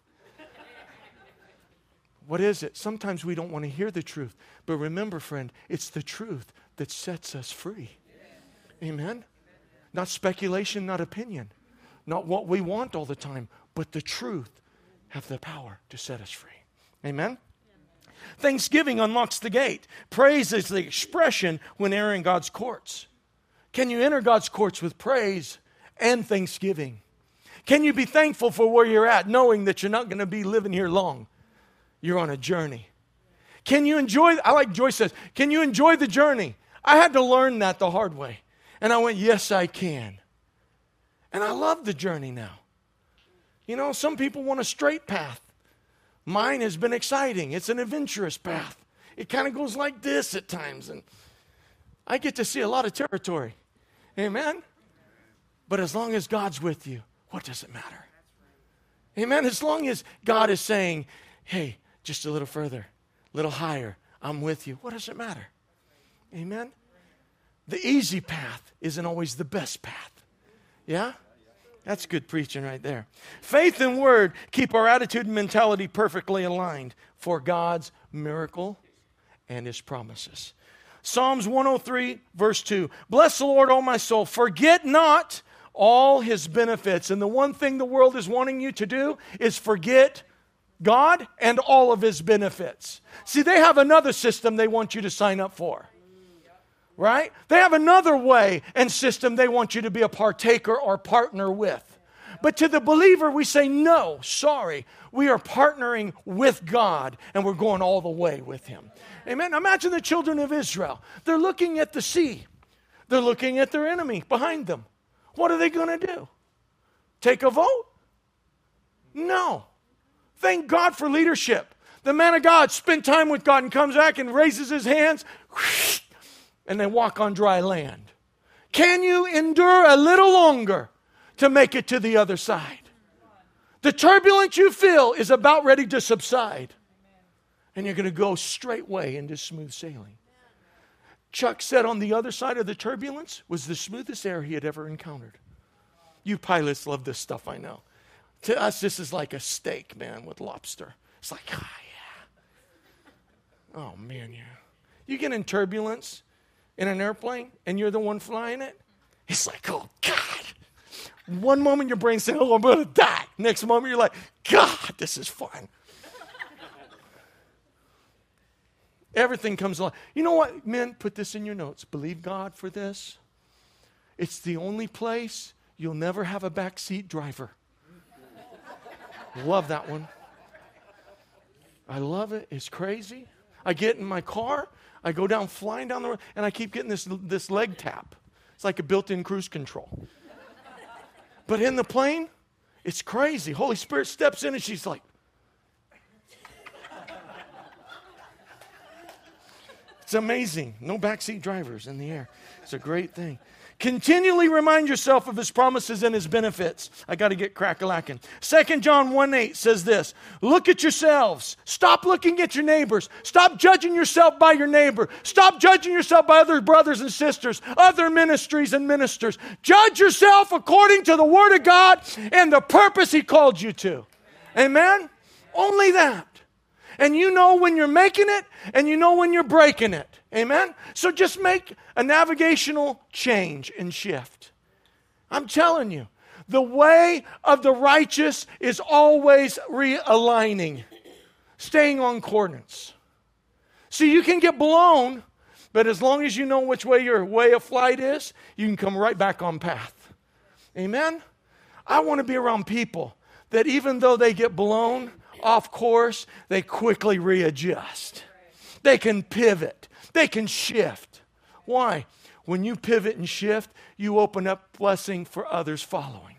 What is it? Sometimes we don't want to hear the truth. But remember, friend, it's the truth that sets us free. Amen? Not speculation, not opinion. Not what we want all the time, but the truth have the power to set us free. Amen? Thanksgiving unlocks the gate. Praise is the expression when entering God's courts. Can you enter God's courts with praise and thanksgiving? Can you be thankful for where you're at, knowing that you're not going to be living here long? You're on a journey. Can you enjoy? I like Joyce says, Can you enjoy the journey? I had to learn that the hard way. And I went, Yes, I can. And I love the journey now. You know, some people want a straight path. Mine has been exciting, it's an adventurous path. It kind of goes like this at times. And I get to see a lot of territory. Amen? But as long as God's with you, what does it matter? Amen? As long as God is saying, hey, just a little further, a little higher, I'm with you, what does it matter? Amen? The easy path isn't always the best path. Yeah? That's good preaching right there. Faith and word keep our attitude and mentality perfectly aligned for God's miracle and his promises. Psalms 103, verse 2 Bless the Lord, O my soul. Forget not all his benefits. And the one thing the world is wanting you to do is forget God and all of his benefits. See, they have another system they want you to sign up for. Right? They have another way and system they want you to be a partaker or partner with. But to the believer, we say, no, sorry. We are partnering with God and we're going all the way with Him. Amen. Imagine the children of Israel. They're looking at the sea, they're looking at their enemy behind them. What are they going to do? Take a vote? No. Thank God for leadership. The man of God spent time with God and comes back and raises his hands, and they walk on dry land. Can you endure a little longer to make it to the other side? The turbulence you feel is about ready to subside and you're going to go straightway into smooth sailing. Chuck said on the other side of the turbulence was the smoothest air he had ever encountered. You pilots love this stuff, I know. To us, this is like a steak, man, with lobster. It's like, ah, yeah. Oh, man, yeah. You get in turbulence in an airplane and you're the one flying it, it's like, oh, God. One moment your brain's saying, oh, I'm going to die. Next moment you're like, God, this is fun. Everything comes along. You know what, men? Put this in your notes. Believe God for this. It's the only place you'll never have a backseat driver. love that one. I love it. It's crazy. I get in my car, I go down flying down the road, and I keep getting this, this leg tap. It's like a built in cruise control. but in the plane, it's crazy. Holy Spirit steps in and she's like, It's amazing. No backseat drivers in the air. It's a great thing. Continually remind yourself of his promises and his benefits. I got to get crack-a-lacking. 2 John 1 8 says this Look at yourselves. Stop looking at your neighbors. Stop judging yourself by your neighbor. Stop judging yourself by other brothers and sisters, other ministries and ministers. Judge yourself according to the Word of God and the purpose He called you to. Amen? Only that. And you know when you're making it and you know when you're breaking it. Amen? So just make a navigational change and shift. I'm telling you, the way of the righteous is always realigning, staying on coordinates. See, you can get blown, but as long as you know which way your way of flight is, you can come right back on path. Amen? I want to be around people that even though they get blown, off course, they quickly readjust. They can pivot, they can shift. Why? When you pivot and shift, you open up blessing for others following.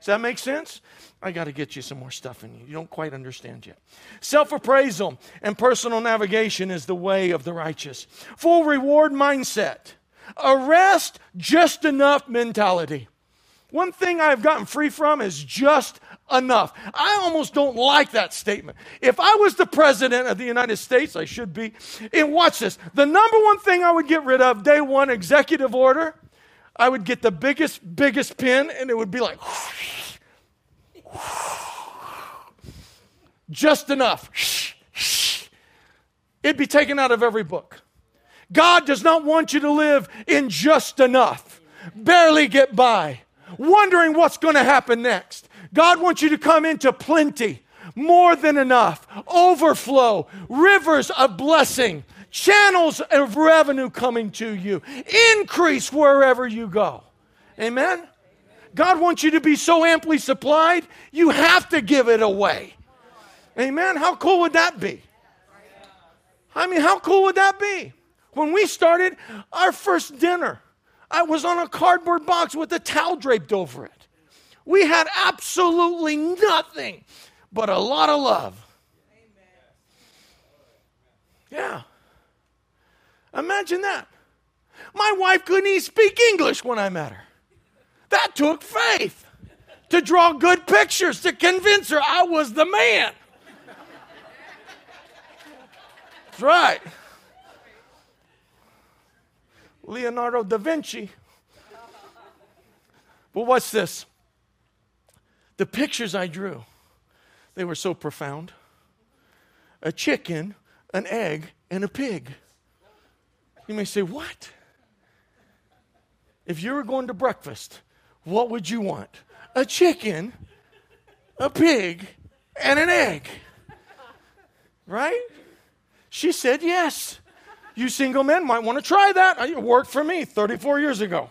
Does that make sense? I got to get you some more stuff in you. You don't quite understand yet. Self appraisal and personal navigation is the way of the righteous. Full reward mindset. Arrest just enough mentality. One thing I've gotten free from is just enough. I almost don't like that statement. If I was the president of the United States, I should be, and watch this, the number one thing I would get rid of, day one, executive order, I would get the biggest, biggest pin, and it would be like, just enough. It'd be taken out of every book. God does not want you to live in just enough, barely get by wondering what's going to happen next. God wants you to come into plenty, more than enough, overflow, rivers of blessing, channels of revenue coming to you, increase wherever you go. Amen? God wants you to be so amply supplied, you have to give it away. Amen? How cool would that be? I mean, how cool would that be? When we started our first dinner, I was on a cardboard box with a towel draped over it. We had absolutely nothing but a lot of love. Yeah. Imagine that. My wife couldn't even speak English when I met her. That took faith to draw good pictures to convince her I was the man. That's right. Leonardo da Vinci. But what's this? The pictures I drew, they were so profound. A chicken, an egg, and a pig. You may say, What? If you were going to breakfast, what would you want? A chicken, a pig, and an egg. Right? She said yes. You single men might want to try that. It worked for me 34 years ago.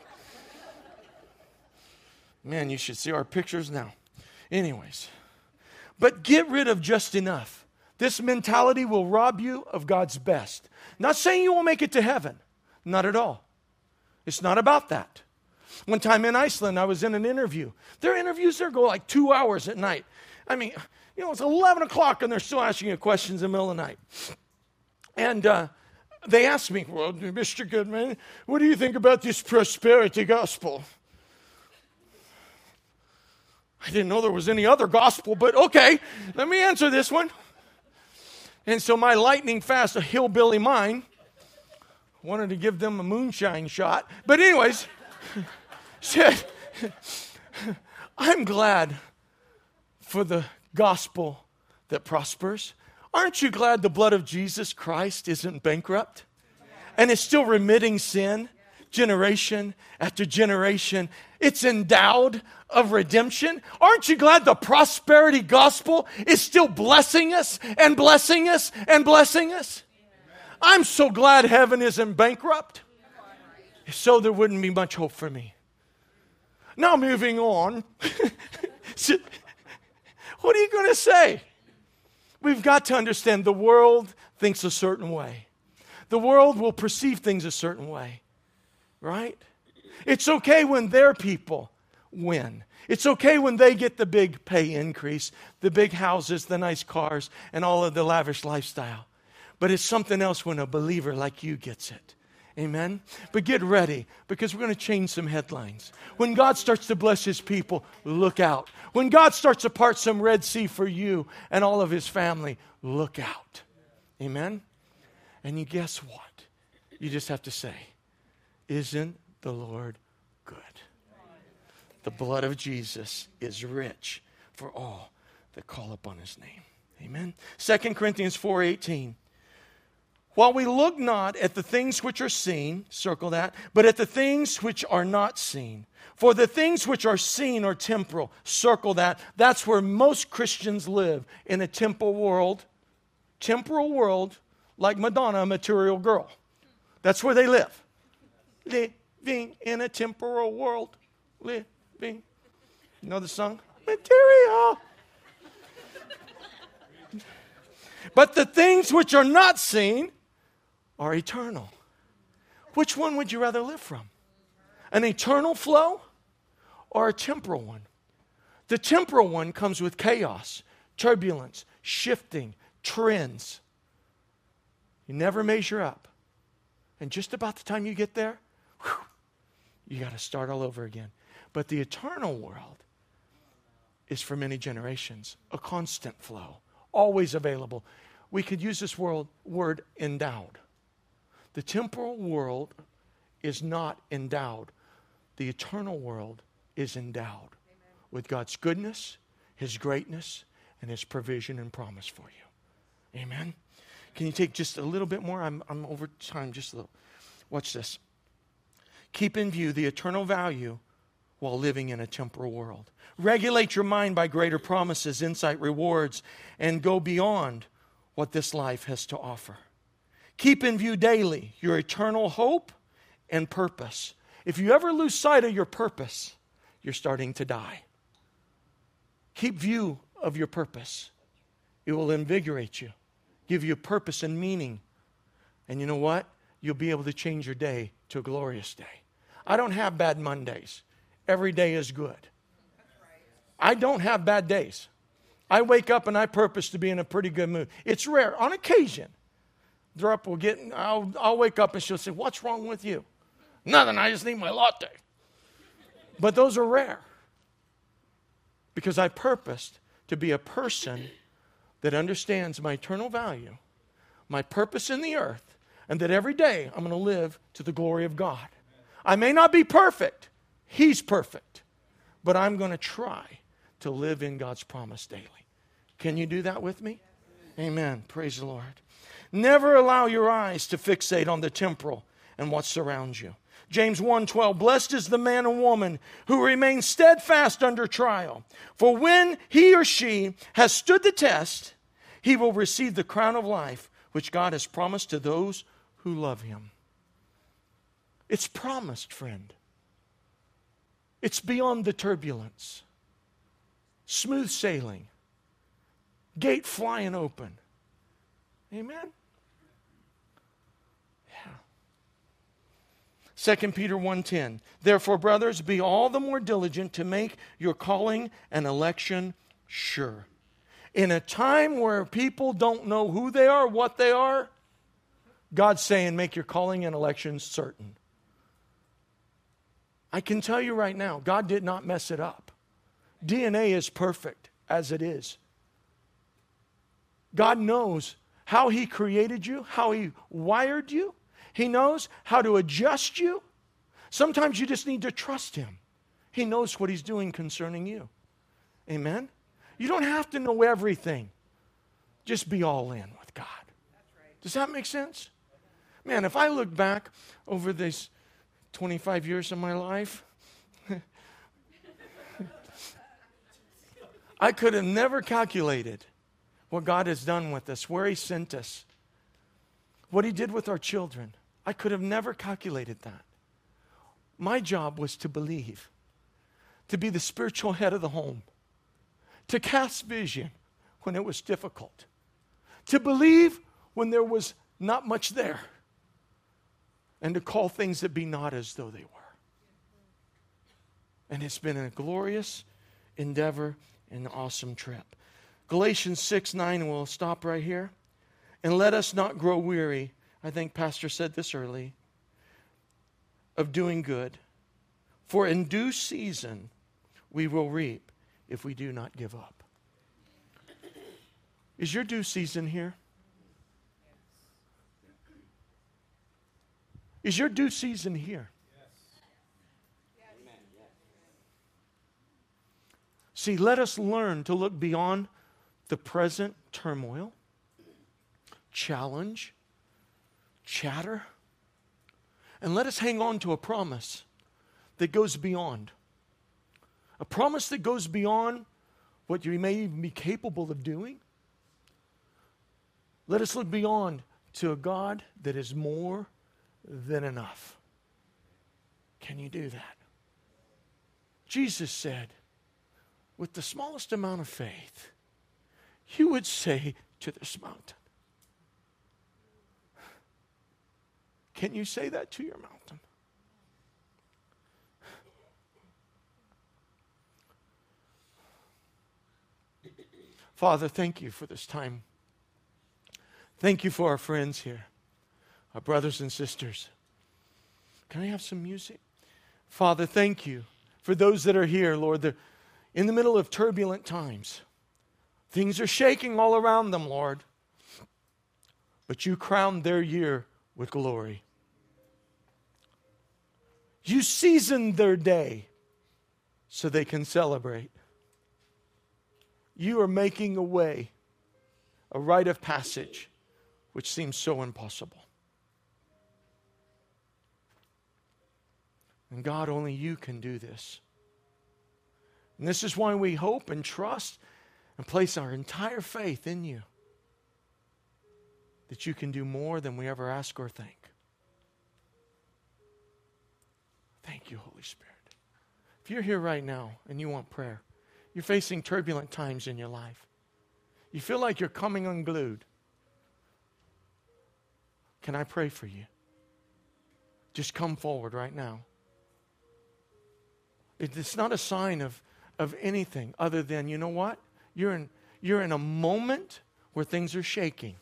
Man, you should see our pictures now. Anyways, but get rid of just enough. This mentality will rob you of God's best. Not saying you won't make it to heaven, not at all. It's not about that. One time in Iceland, I was in an interview. Their interviews there go like two hours at night. I mean, you know, it's 11 o'clock and they're still asking you questions in the middle of the night. And uh, they asked me, Well, Mr. Goodman, what do you think about this prosperity gospel? I didn't know there was any other gospel, but okay, let me answer this one. And so my lightning fast, a hillbilly mind, wanted to give them a moonshine shot. But, anyways, said, I'm glad for the gospel that prospers. Aren't you glad the blood of Jesus Christ isn't bankrupt and is still remitting sin generation after generation? It's endowed of redemption. Aren't you glad the prosperity gospel is still blessing us and blessing us and blessing us? I'm so glad heaven isn't bankrupt. So there wouldn't be much hope for me. Now, moving on. what are you going to say? We've got to understand the world thinks a certain way. The world will perceive things a certain way, right? It's okay when their people win. It's okay when they get the big pay increase, the big houses, the nice cars, and all of the lavish lifestyle. But it's something else when a believer like you gets it. Amen? But get ready because we're going to change some headlines. When God starts to bless his people, look out. When God starts to part some Red Sea for you and all of his family, look out. Amen? And you guess what? You just have to say, Isn't the Lord good? The blood of Jesus is rich for all that call upon his name. Amen. 2 Corinthians 4:18 while we look not at the things which are seen, circle that, but at the things which are not seen. For the things which are seen are temporal, circle that. That's where most Christians live, in a temporal world, temporal world, like Madonna, a material girl. That's where they live. Living in a temporal world. Living. You know the song? Material. but the things which are not seen are eternal. Which one would you rather live from? An eternal flow or a temporal one? The temporal one comes with chaos, turbulence, shifting, trends. You never measure up. And just about the time you get there, you got to start all over again. But the eternal world is for many generations, a constant flow, always available. We could use this word, word endowed. The temporal world is not endowed, the eternal world is endowed Amen. with God's goodness, His greatness, and His provision and promise for you. Amen. Can you take just a little bit more? I'm, I'm over time, just a little. Watch this. Keep in view the eternal value while living in a temporal world. Regulate your mind by greater promises, insight, rewards, and go beyond what this life has to offer. Keep in view daily your eternal hope and purpose. If you ever lose sight of your purpose, you're starting to die. Keep view of your purpose. It will invigorate you, give you purpose and meaning. And you know what? You'll be able to change your day to a glorious day. I don't have bad Mondays. Every day is good. I don't have bad days. I wake up and I purpose to be in a pretty good mood. It's rare. On occasion, Drup will get, I'll, I'll wake up and she'll say, What's wrong with you? Nothing. I just need my latte. But those are rare because I purposed to be a person that understands my eternal value, my purpose in the earth, and that every day I'm going to live to the glory of God. I may not be perfect, He's perfect, but I'm going to try to live in God's promise daily. Can you do that with me? Amen. Praise the Lord. Never allow your eyes to fixate on the temporal and what surrounds you. James 1:12 Blessed is the man and woman who remains steadfast under trial for when he or she has stood the test he will receive the crown of life which God has promised to those who love him It's promised friend It's beyond the turbulence smooth sailing gate flying open Amen Yeah. 2 Peter 1:10 Therefore brothers be all the more diligent to make your calling and election sure. In a time where people don't know who they are, what they are, God's saying make your calling and election certain. I can tell you right now, God did not mess it up. DNA is perfect as it is. God knows how He created you, how He wired you, he knows how to adjust you. Sometimes you just need to trust Him. He knows what He's doing concerning you. Amen? You don't have to know everything, just be all in with God. Does that make sense? Man, if I look back over these 25 years of my life, I could have never calculated what God has done with us, where He sent us, what He did with our children. I could have never calculated that. My job was to believe, to be the spiritual head of the home, to cast vision when it was difficult, to believe when there was not much there, and to call things that be not as though they were. And it's been a glorious endeavor and awesome trip. Galatians 6 9, we'll stop right here. And let us not grow weary I think Pastor said this early, of doing good. For in due season we will reap if we do not give up. Is your due season here? Is your due season here? See, let us learn to look beyond the present turmoil, challenge, chatter. And let us hang on to a promise that goes beyond. A promise that goes beyond what you may even be capable of doing. Let us look beyond to a God that is more than enough. Can you do that? Jesus said, with the smallest amount of faith, you would say to this mountain, Can you say that to your mountain? Father, thank you for this time. Thank you for our friends here, our brothers and sisters. Can I have some music? Father, thank you for those that are here, Lord. In the middle of turbulent times. Things are shaking all around them, Lord. But you crowned their year with glory. You season their day so they can celebrate. You are making a way, a rite of passage, which seems so impossible. And God, only you can do this. And this is why we hope and trust and place our entire faith in you that you can do more than we ever ask or think. Thank you, Holy Spirit. If you're here right now and you want prayer, you're facing turbulent times in your life, you feel like you're coming unglued. Can I pray for you? Just come forward right now. It's not a sign of, of anything other than, you know what? You're in, you're in a moment where things are shaking.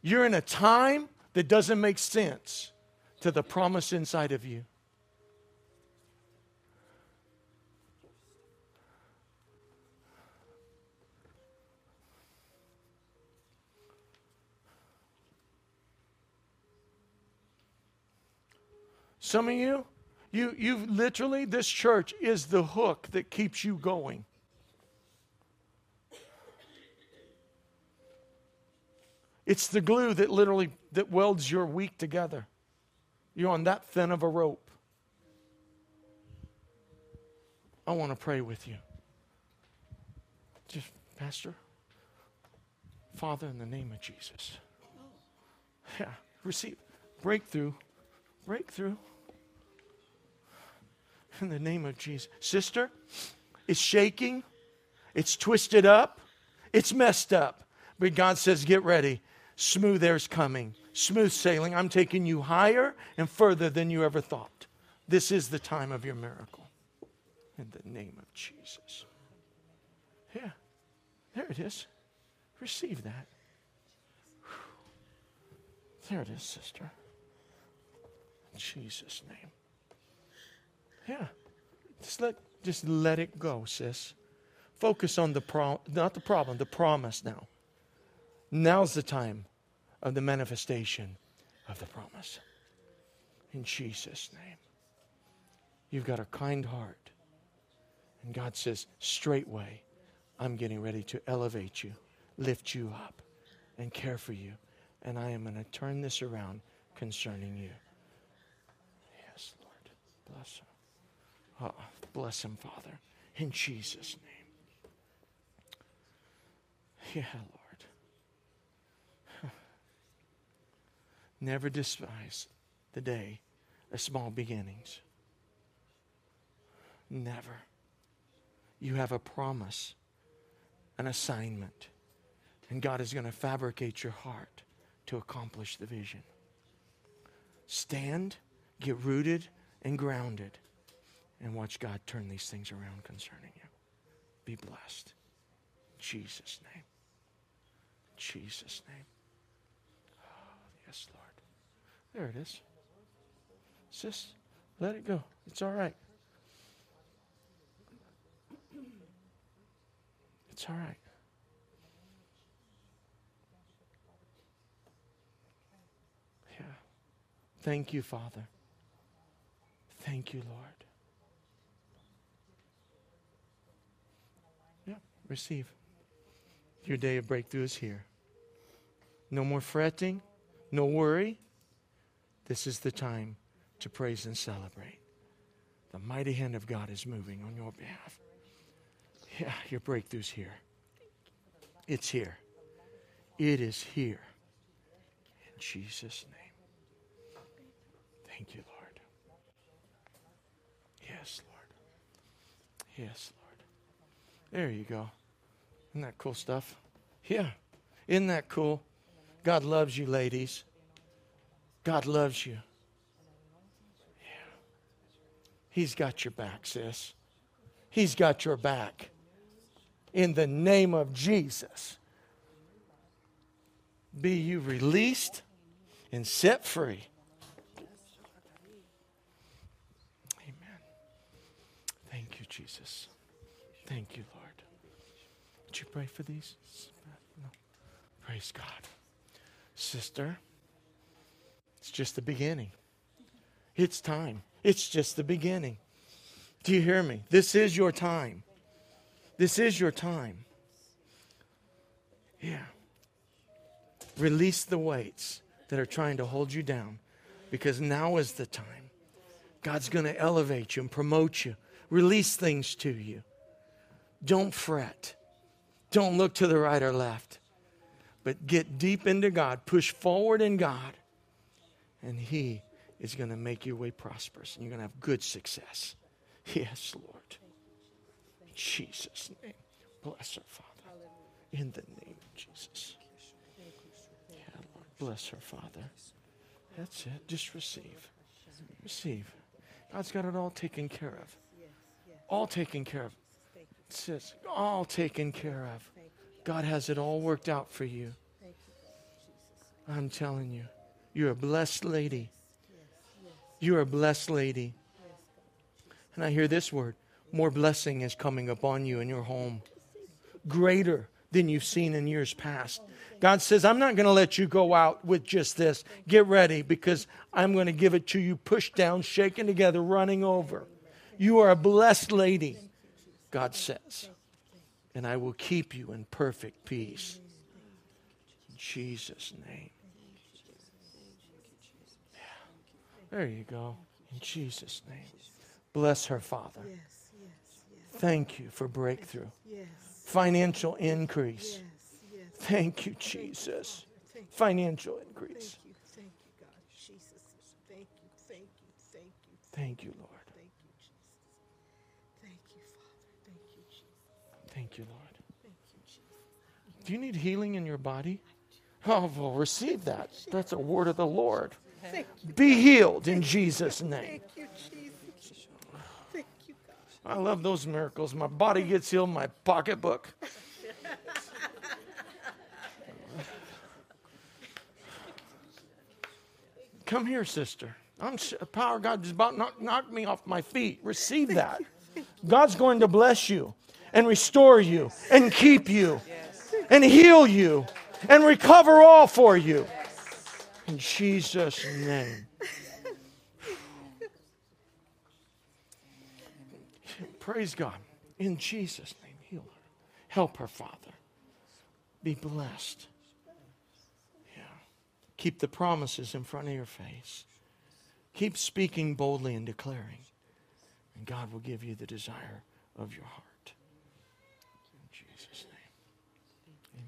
You're in a time that doesn't make sense to the promise inside of you. Some of you, you you literally this church is the hook that keeps you going. It's the glue that literally that welds your week together. You're on that thin of a rope. I want to pray with you. Just, Pastor, Father, in the name of Jesus. Yeah, receive breakthrough, breakthrough. In the name of Jesus. Sister, it's shaking, it's twisted up, it's messed up. But God says, get ready. Smooth air's coming smooth sailing. I'm taking you higher and further than you ever thought. This is the time of your miracle. In the name of Jesus. Yeah, there it is. Receive that. There it is, sister. In Jesus' name. Yeah. Just let just let it go, sis. Focus on the pro not the problem, the promise now. Now's the time of the manifestation of the promise. In Jesus' name. You've got a kind heart. And God says, straightway, I'm getting ready to elevate you, lift you up, and care for you. And I am going to turn this around concerning you. Yes, Lord. Bless him. Oh, bless him, Father. In Jesus' name. Yeah, Lord. Never despise the day of small beginnings. Never. You have a promise, an assignment, and God is going to fabricate your heart to accomplish the vision. Stand, get rooted and grounded, and watch God turn these things around concerning you. Be blessed. In Jesus' name. In Jesus' name. Oh, yes, Lord. There it is. Sis, let it go. It's all right. It's all right. Yeah. Thank you, Father. Thank you, Lord. Yeah, receive. Your day of breakthrough is here. No more fretting, no worry. This is the time to praise and celebrate. The mighty hand of God is moving on your behalf. Yeah, your breakthrough's here. It's here. It is here. In Jesus' name. Thank you, Lord. Yes, Lord. Yes, Lord. There you go. Isn't that cool stuff? Yeah. Isn't that cool? God loves you, ladies. God loves you. Yeah. He's got your back, sis. He's got your back. In the name of Jesus, be you released and set free. Amen. Thank you, Jesus. Thank you, Lord. Would you pray for these? No. Praise God. Sister. It's just the beginning. It's time. It's just the beginning. Do you hear me? This is your time. This is your time. Yeah. Release the weights that are trying to hold you down because now is the time. God's going to elevate you and promote you release things to you. Don't fret. Don't look to the right or left. But get deep into God, push forward in God, and He is going to make your way prosperous and you're going to have good success. Yes, Lord. In Jesus' name. Bless her, Father. In the name of Jesus. Yeah, Lord. Bless her, Father. That's it. Just receive. Receive. God's got it all taken care of. All taken care of. Sis, all taken care of. God has it all worked out for you. I'm telling you, you're a blessed lady. You're a blessed lady. And I hear this word more blessing is coming upon you in your home, greater than you've seen in years past. God says, I'm not going to let you go out with just this. Get ready because I'm going to give it to you, pushed down, shaken together, running over. You are a blessed lady, God says. And I will keep you in perfect peace. In Jesus' name. Yeah. There you go. In Jesus' name. Bless her, Father. Thank you for breakthrough, financial increase. Thank you, Jesus. Financial increase. Thank you, God. Jesus. Thank you God. Jesus. thank you, God. Jesus. Thank you, thank you, thank you, Thank you, Lord. thank you, Jesus. Thank you, Father. Thank you, Jesus. You, Lord. Do you need healing in your body? Oh, well, receive that. That's a word of the Lord. Be healed in Jesus' name. I love those miracles. My body gets healed, my pocketbook. Come here, sister. I'm power God is about to knock me off my feet. Receive that. God's going to bless you and restore you and keep you and heal you and recover all for you. In Jesus' name. Praise God. In Jesus' name, heal her. Help her, Father. Be blessed. Yeah. Keep the promises in front of your face. Keep speaking boldly and declaring. And God will give you the desire of your heart. In Jesus' name.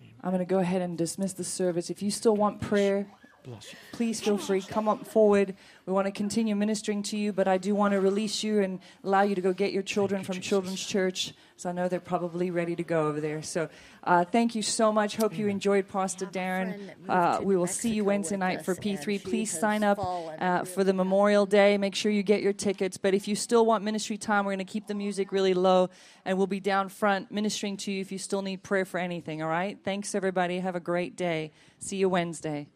Amen. I'm going to go ahead and dismiss the service. If you still want prayer, Bless you. please feel free. Come up forward. We want to continue ministering to you, but I do want to release you and allow you to go get your children you, from Jesus. Children's Church. So I know they're probably ready to go over there. So uh, thank you so much. Hope you enjoyed Pastor Darren. friend that moved Uh, we will see you Wednesday night for P3. Please sign up uh, for the Memorial Day. Make sure you get your tickets. But if you still want ministry time, we're going to keep the music really low, and we'll be down front ministering to you if you still need prayer for anything. All right? Thanks, everybody. Have a great day. See you Wednesday.